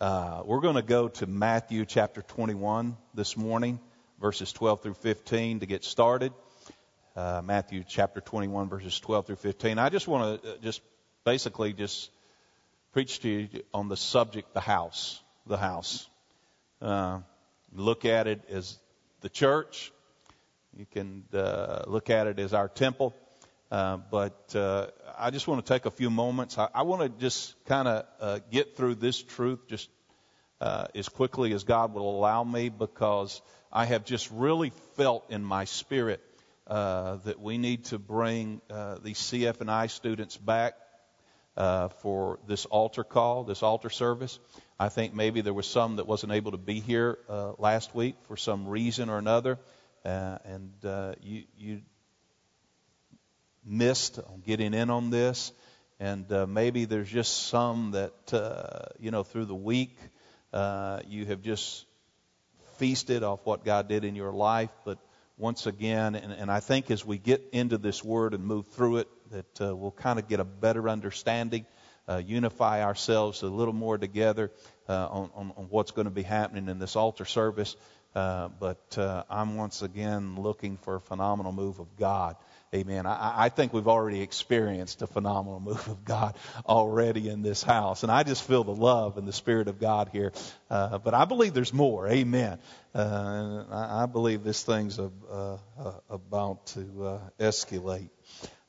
Uh, we're going to go to Matthew chapter 21 this morning, verses 12 through 15 to get started. Uh, Matthew chapter 21, verses 12 through 15. I just want to uh, just basically just preach to you on the subject, the house, the house. Uh, look at it as the church. You can uh, look at it as our temple. Uh, but uh, I just want to take a few moments. I, I want to just kind of uh, get through this truth just uh, as quickly as God will allow me because I have just really felt in my spirit uh, that we need to bring these CFNI students back for this altar call, this altar service. I think maybe there was some that wasn't able to be here last week for some reason or another, and you you missed on getting in on this, and uh, maybe there's just some that uh, you know through the week uh, you have just feasted off what God did in your life, but once again, and, and I think as we get into this word and move through it, that uh, we'll kind of get a better understanding, uh, unify ourselves a little more together uh, on, on, on what's going to be happening in this altar service. Uh, but uh, I'm once again looking for a phenomenal move of God Amen. I, I think we've already experienced a phenomenal move of God already in this house. And I just feel the love and the Spirit of God here. Uh, but I believe there's more. Amen. Uh, I, I believe this thing's a, uh, about to uh, escalate.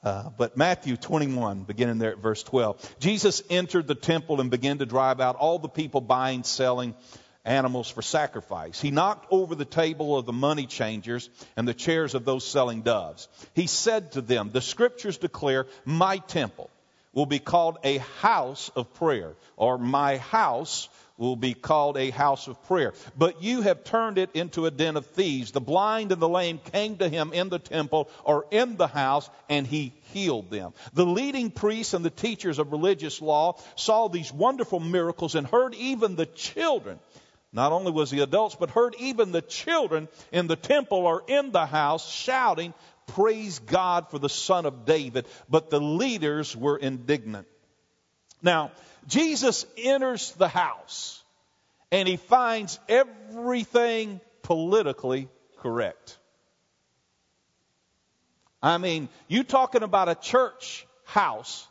Uh, but Matthew 21, beginning there at verse 12. Jesus entered the temple and began to drive out all the people buying, selling, animals for sacrifice. He knocked over the table of the money changers and the chairs of those selling doves. He said to them, The scriptures declare my temple will be called a house of prayer, or my house will be called a house of prayer. But you have turned it into a den of thieves. The blind and the lame came to him in the temple or in the house, and he healed them. The leading priests and the teachers of religious law saw these wonderful miracles and heard even the children not only was the adults, but heard even the children in the temple or in the house shouting, Praise God for the Son of David. But the leaders were indignant. Now, Jesus enters the house and he finds everything politically correct. I mean, you talking about a church house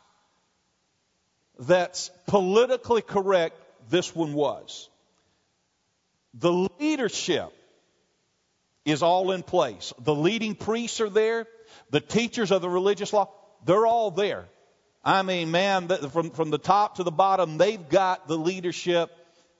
that's politically correct, this one was. The leadership is all in place. The leading priests are there. The teachers of the religious law, they're all there. I mean, man, from, from the top to the bottom, they've got the leadership.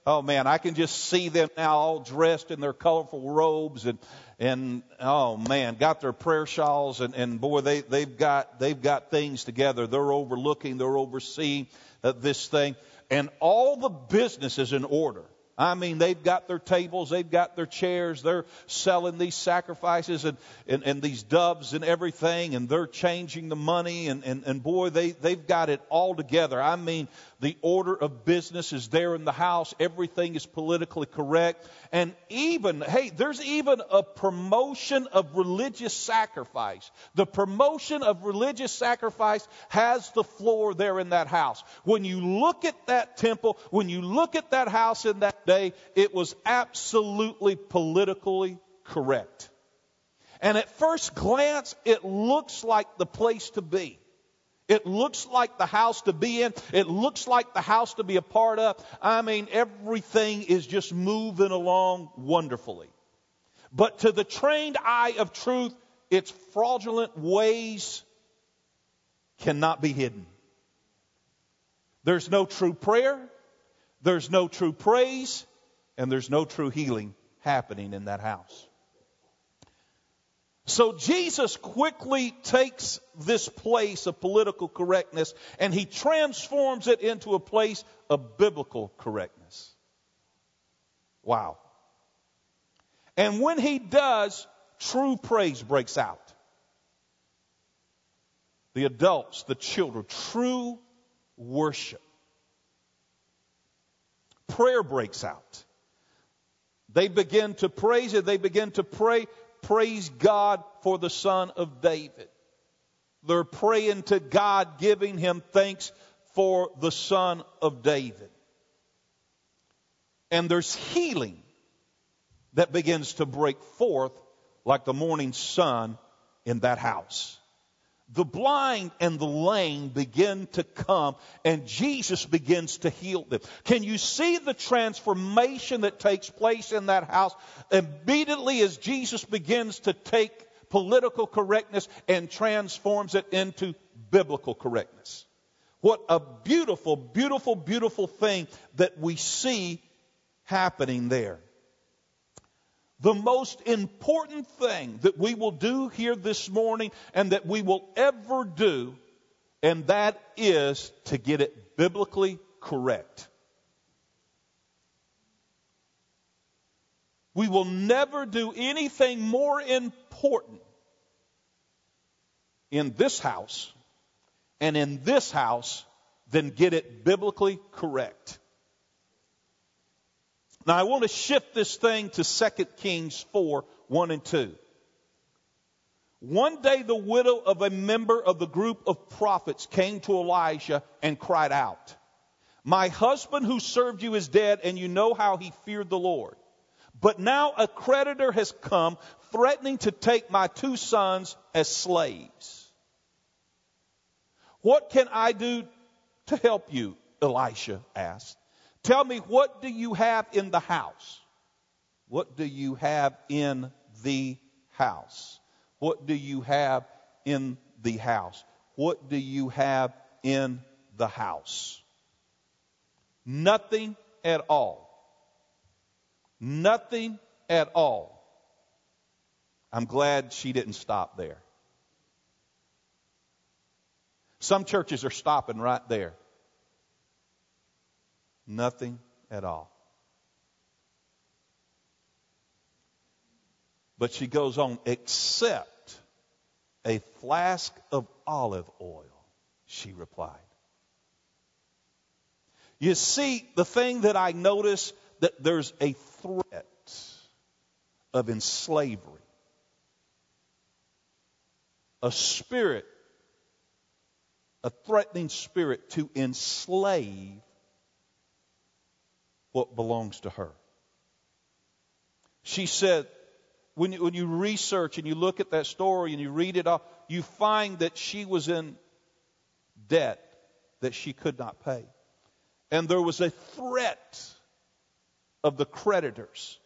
Oh man, I can just see them now all dressed in their colorful robes and, and oh man, got their prayer shawls and, and boy, they, they've got, they've got things together. They're overlooking, they're overseeing uh, this thing and all the business is in order. I mean, they've got their tables, they've got their chairs, they're selling these sacrifices and, and, and these doves and everything, and they're changing the money, and, and, and boy, they, they've got it all together. I mean, the order of business is there in the house, everything is politically correct, and even, hey, there's even a promotion of religious sacrifice. The promotion of religious sacrifice has the floor there in that house. When you look at that temple, when you look at that house in that day, it was absolutely politically correct. And at first glance, it looks like the place to be. It looks like the house to be in. It looks like the house to be a part of. I mean, everything is just moving along wonderfully. But to the trained eye of truth, its fraudulent ways cannot be hidden. There's no true prayer. There's no true praise and there's no true healing happening in that house. So Jesus quickly takes this place of political correctness and he transforms it into a place of biblical correctness. Wow. And when he does, true praise breaks out. The adults, the children, true worship prayer breaks out. They begin to praise it. They begin to pray, praise God for the son of David. They're praying to God, giving him thanks for the son of David. And there's healing that begins to break forth like the morning sun in that house. The blind and the lame begin to come and Jesus begins to heal them. Can you see the transformation that takes place in that house immediately as Jesus begins to take political correctness and transforms it into biblical correctness? What a beautiful, beautiful, beautiful thing that we see happening there. The most important thing that we will do here this morning and that we will ever do, and that is to get it biblically correct. We will never do anything more important in this house and in this house than get it biblically correct. Now I want to shift this thing to 2 Kings 4, 1 and 2. One day the widow of a member of the group of prophets came to Elijah and cried out, My husband who served you is dead and you know how he feared the Lord. But now a creditor has come threatening to take my two sons as slaves. What can I do to help you? Elisha asked. Tell me, what do you have in the house? What do you have in the house? What do you have in the house? What do you have in the house? Nothing at all. Nothing at all. I'm glad she didn't stop there. Some churches are stopping right there. Nothing at all. But she goes on, except a flask of olive oil, she replied. You see, the thing that I notice that there's a threat of enslavery. A spirit, a threatening spirit to enslave what belongs to her. She said, when you, when you research and you look at that story and you read it all, you find that she was in debt that she could not pay. And there was a threat of the creditors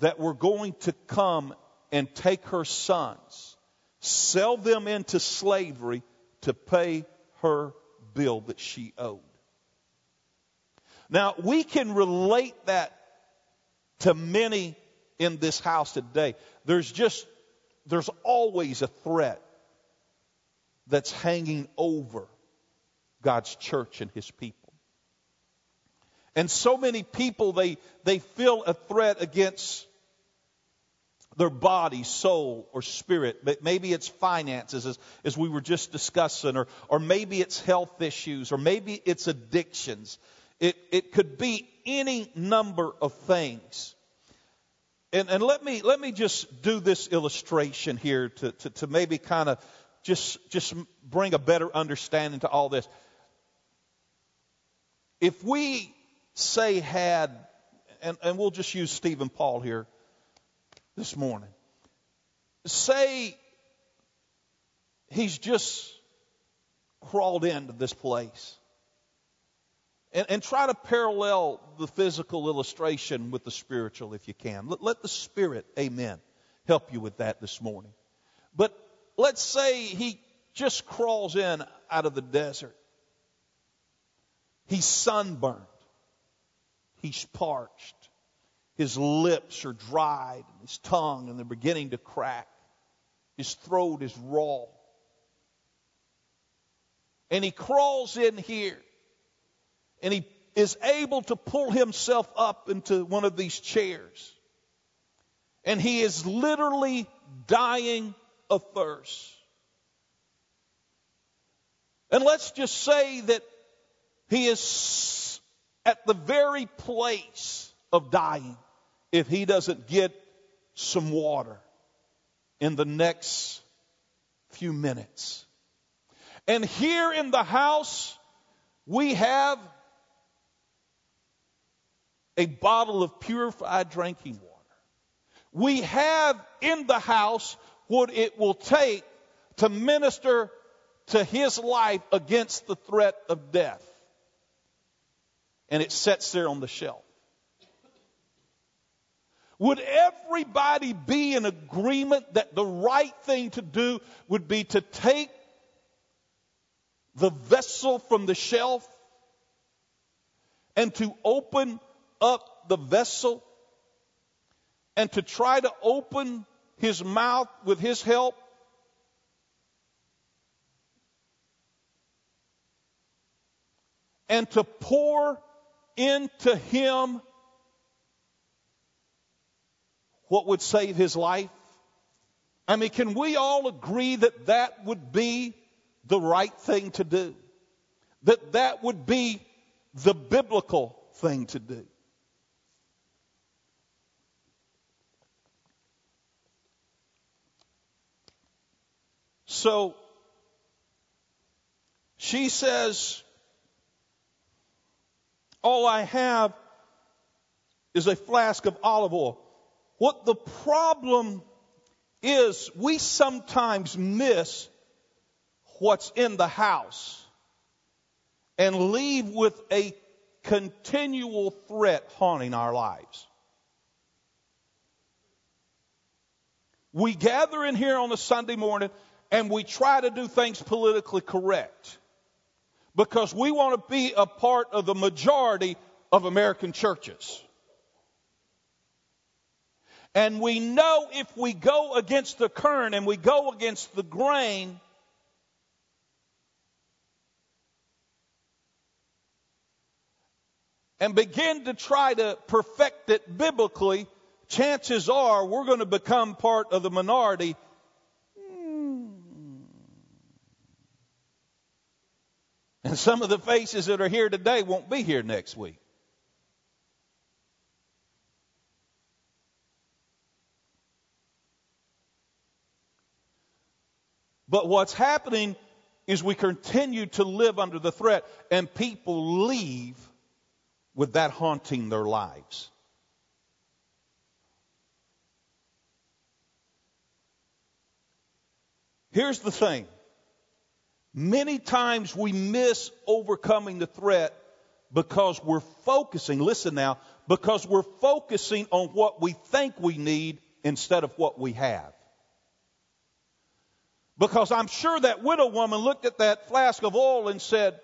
that were going to come and take her sons, sell them into slavery to pay her bill that she owed. Now, we can relate that to many in this house today. There's just, there's always a threat that's hanging over God's church and His people. And so many people, they, they feel a threat against their body, soul, or spirit. Maybe it's finances, as, as we were just discussing, or, or maybe it's health issues, or maybe it's addictions. It, it could be any number of things. And, and let me let me just do this illustration here to, to, to maybe kind of just just bring a better understanding to all this. If we say had, and, and we'll just use Stephen Paul here this morning. Say he's just crawled into this place. And, and, try to parallel the physical illustration with the spiritual if you can. Let, let the Spirit, amen, help you with that this morning. But let's say he just crawls in out of the desert. He's sunburned. He's parched. His lips are dried, and his tongue, and they're beginning to crack. His throat is raw. And he crawls in here and he is able to pull himself up into one of these chairs. And he is literally dying of thirst. And let's just say that he is at the very place of dying if he doesn't get some water in the next few minutes. And here in the house, we have a bottle of purified drinking water. We have in the house what it will take to minister to his life against the threat of death. And it sits there on the shelf. Would everybody be in agreement that the right thing to do would be to take the vessel from the shelf and to open up the vessel and to try to open his mouth with his help? And to pour into him what would save his life? I mean, can we all agree that that would be the right thing to do? That that would be the biblical thing to do? So she says, All I have is a flask of olive oil. What the problem is, we sometimes miss what's in the house and leave with a continual threat haunting our lives. We gather in here on a Sunday morning and we try to do things politically correct because we want to be a part of the majority of American churches. And we know if we go against the current and we go against the grain, and begin to try to perfect it biblically, chances are we're going to become part of the minority And some of the faces that are here today won't be here next week. But what's happening is we continue to live under the threat, and people leave with that haunting their lives. Here's the thing Many times we miss overcoming the threat because we're focusing, listen now, because we're focusing on what we think we need instead of what we have. Because I'm sure that widow woman looked at that flask of oil and said,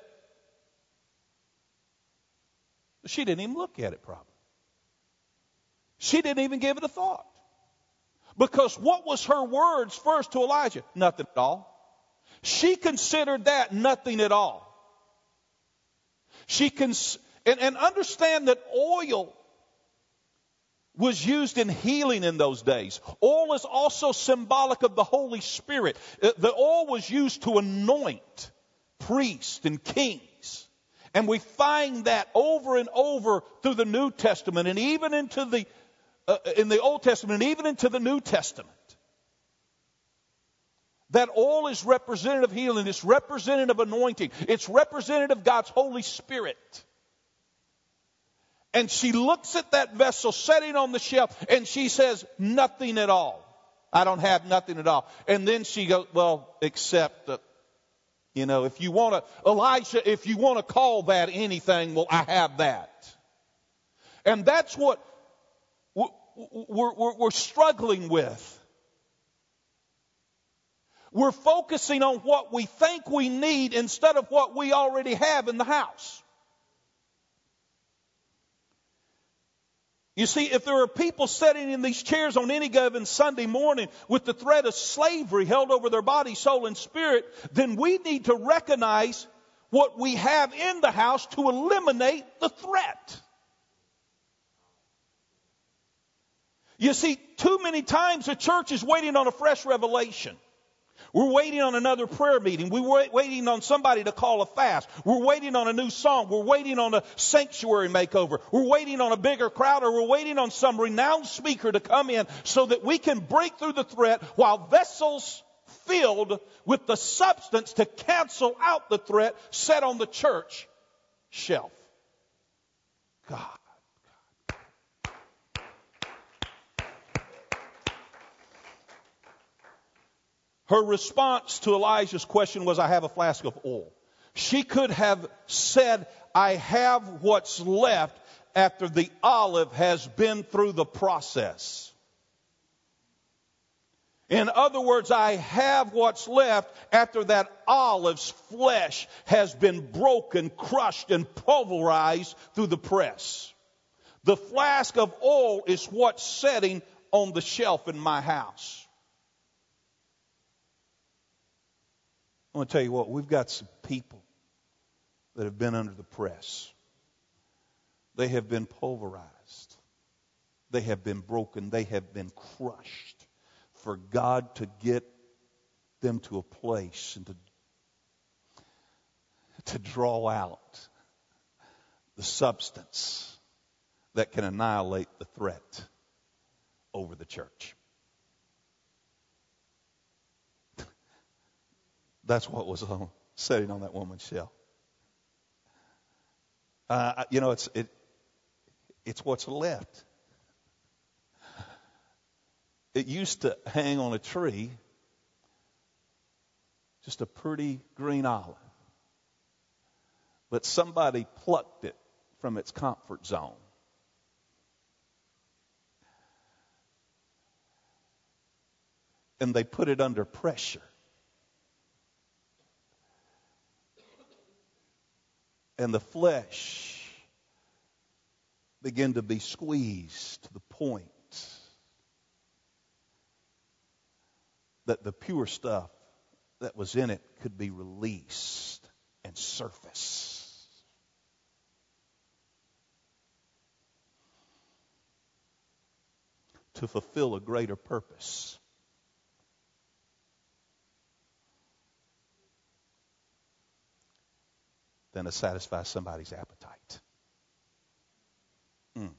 she didn't even look at it properly. She didn't even give it a thought. Because what was her words first to Elijah? Nothing at all. She considered that nothing at all. She cons- and, and understand that oil was used in healing in those days. Oil is also symbolic of the Holy Spirit. Uh, the oil was used to anoint priests and kings. And we find that over and over through the New Testament and even into the uh, in the Old Testament and even into the New Testament. That oil is representative healing. It's representative anointing. It's representative of God's Holy Spirit. And she looks at that vessel sitting on the shelf and she says, nothing at all. I don't have nothing at all. And then she goes, well, except you know, if you want to, Elijah, if you want to call that anything, well, I have that. And that's what we're, we're, we're struggling with. We're focusing on what we think we need instead of what we already have in the house. You see, if there are people sitting in these chairs on any given Sunday morning with the threat of slavery held over their body, soul, and spirit, then we need to recognize what we have in the house to eliminate the threat. You see, too many times the church is waiting on a fresh revelation. We're waiting on another prayer meeting. We're waiting on somebody to call a fast. We're waiting on a new song. We're waiting on a sanctuary makeover. We're waiting on a bigger crowd or we're waiting on some renowned speaker to come in so that we can break through the threat while vessels filled with the substance to cancel out the threat set on the church shelf. God, Her response to Elijah's question was, I have a flask of oil. She could have said, I have what's left after the olive has been through the process. In other words, I have what's left after that olive's flesh has been broken, crushed, and pulverized through the press. The flask of oil is what's setting on the shelf in my house. I want to tell you what, we've got some people that have been under the press. They have been pulverized. They have been broken. They have been crushed. For God to get them to a place and to, to draw out the substance that can annihilate the threat over the church. That's what was on, sitting on that woman's shelf. Uh, you know, it's it, it's what's left. It used to hang on a tree, just a pretty green olive. But somebody plucked it from its comfort zone. And they put it under pressure. And the flesh begin to be squeezed to the point that the pure stuff that was in it could be released and surface. To fulfill a greater purpose. Than to satisfy somebody's appetite. Mm.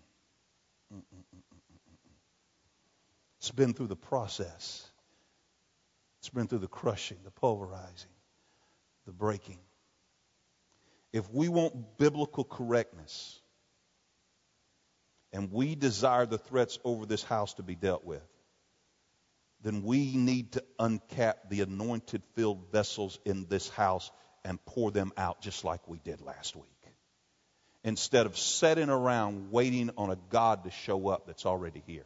Mm, mm, mm, it's been through the process. It's been through the crushing, the pulverizing, the breaking. If we want biblical correctness and we desire the threats over this house to be dealt with, then we need to uncap the anointed filled vessels in this house and pour them out just like we did last week. Instead of sitting around waiting on a God to show up that's already here.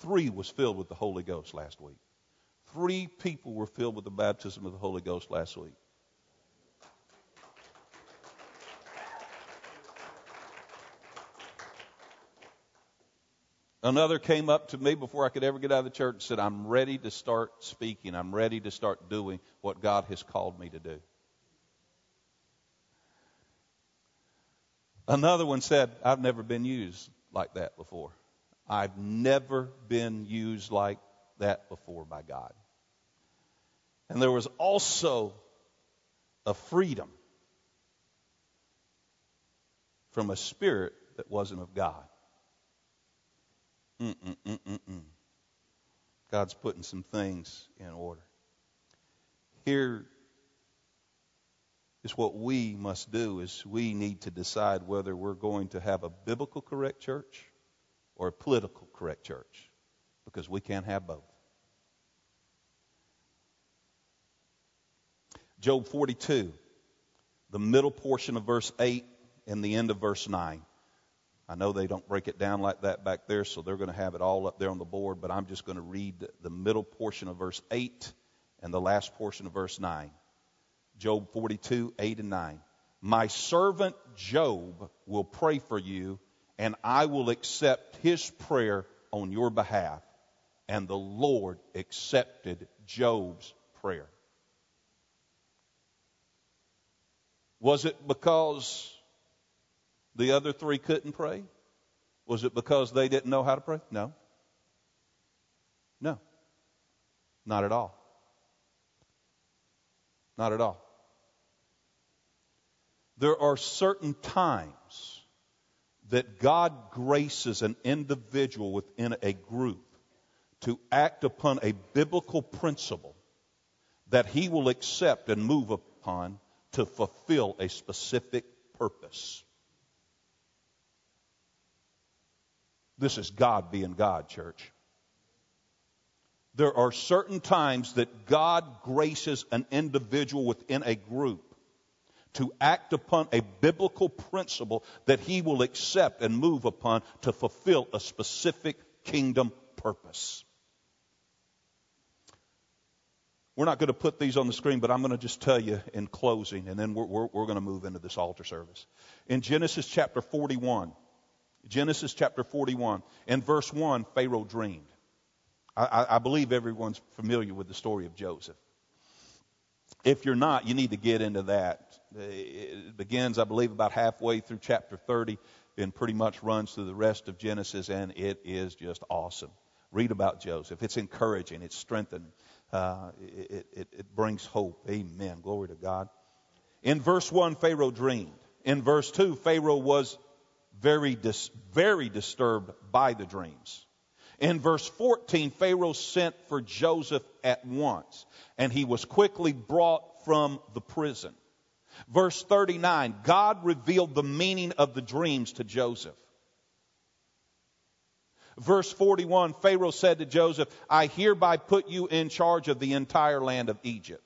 Three was filled with the Holy Ghost last week. Three people were filled with the baptism of the Holy Ghost last week. Another came up to me before I could ever get out of the church and said, I'm ready to start speaking. I'm ready to start doing what God has called me to do. Another one said, I've never been used like that before. I've never been used like that before by God. And there was also a freedom from a spirit that wasn't of God. Mm-mm-mm-mm-mm. God's putting some things in order. Here is what we must do is we need to decide whether we're going to have a biblical correct church or a political correct church because we can't have both. Job 42, the middle portion of verse 8 and the end of verse 9. I know they don't break it down like that back there, so they're going to have it all up there on the board, but I'm just going to read the middle portion of verse 8 and the last portion of verse 9. Job 42, 8 and 9. My servant Job will pray for you, and I will accept his prayer on your behalf. And the Lord accepted Job's prayer. Was it because the other three couldn't pray? Was it because they didn't know how to pray? No. No. Not at all. Not at all. There are certain times that God graces an individual within a group to act upon a biblical principle that he will accept and move upon to fulfill a specific purpose. This is God being God, church. There are certain times that God graces an individual within a group to act upon a biblical principle that he will accept and move upon to fulfill a specific kingdom purpose. We're not going to put these on the screen, but I'm going to just tell you in closing, and then we're, we're, we're going to move into this altar service. In Genesis chapter 41, Genesis chapter 41, in verse 1, Pharaoh dreamed. I, I believe everyone's familiar with the story of Joseph. If you're not, you need to get into that. It begins, I believe, about halfway through chapter 30 and pretty much runs through the rest of Genesis, and it is just awesome. Read about Joseph. It's encouraging, it's strengthening, uh, it, it, it brings hope. Amen. Glory to God. In verse 1, Pharaoh dreamed. In verse 2, Pharaoh was very, dis- very disturbed by the dreams. In verse 14, Pharaoh sent for Joseph at once, and he was quickly brought from the prison. Verse 39, God revealed the meaning of the dreams to Joseph. Verse 41, Pharaoh said to Joseph, I hereby put you in charge of the entire land of Egypt.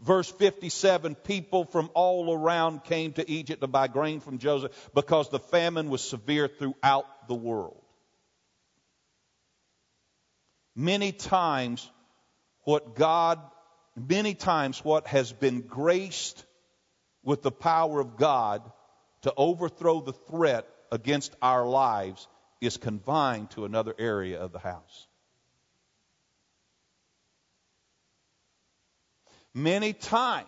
Verse 57, people from all around came to Egypt to buy grain from Joseph because the famine was severe throughout the world. Many times, what God, many times what has been graced with the power of God to overthrow the threat against our lives is confined to another area of the house. Many times,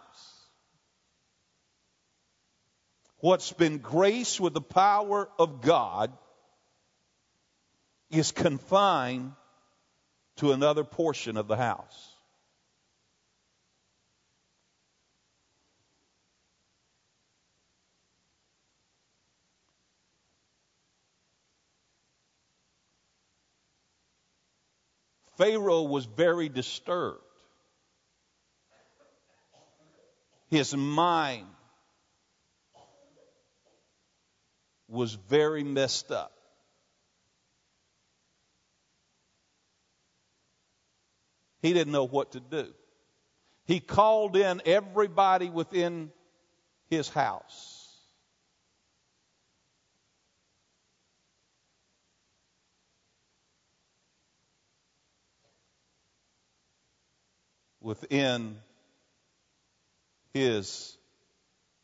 what's been graced with the power of God is confined to another portion of the house. Pharaoh was very disturbed. His mind was very messed up. He didn't know what to do. He called in everybody within his house. Within his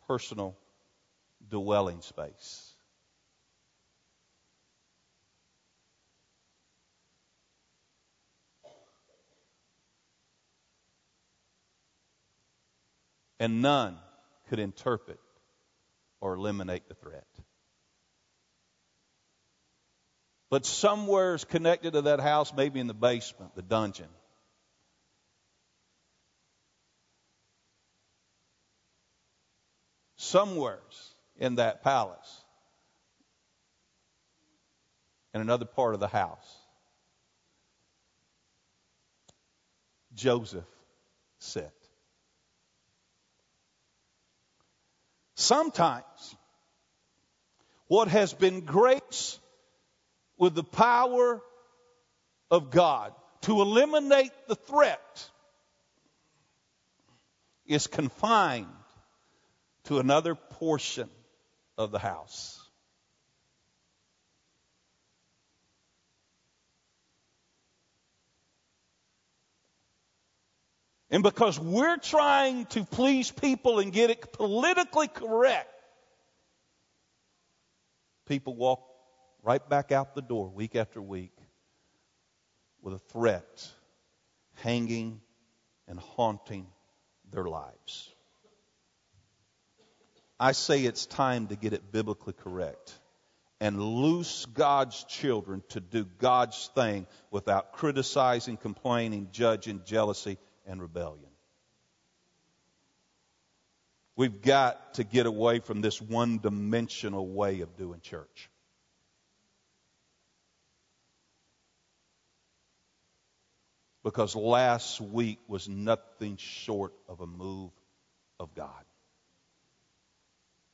personal dwelling space. and none could interpret or eliminate the threat. But somewhere's connected to that house, maybe in the basement, the dungeon. Somewhere's in that palace, in another part of the house, Joseph sat. Sometimes, what has been grace with the power of God to eliminate the threat is confined to another portion of the house. And because we're trying to please people and get it politically correct, people walk right back out the door week after week with a threat hanging and haunting their lives. I say it's time to get it biblically correct and loose God's children to do God's thing without criticizing, complaining, judging, jealousy, and rebellion. We've got to get away from this one dimensional way of doing church. Because last week was nothing short of a move of God.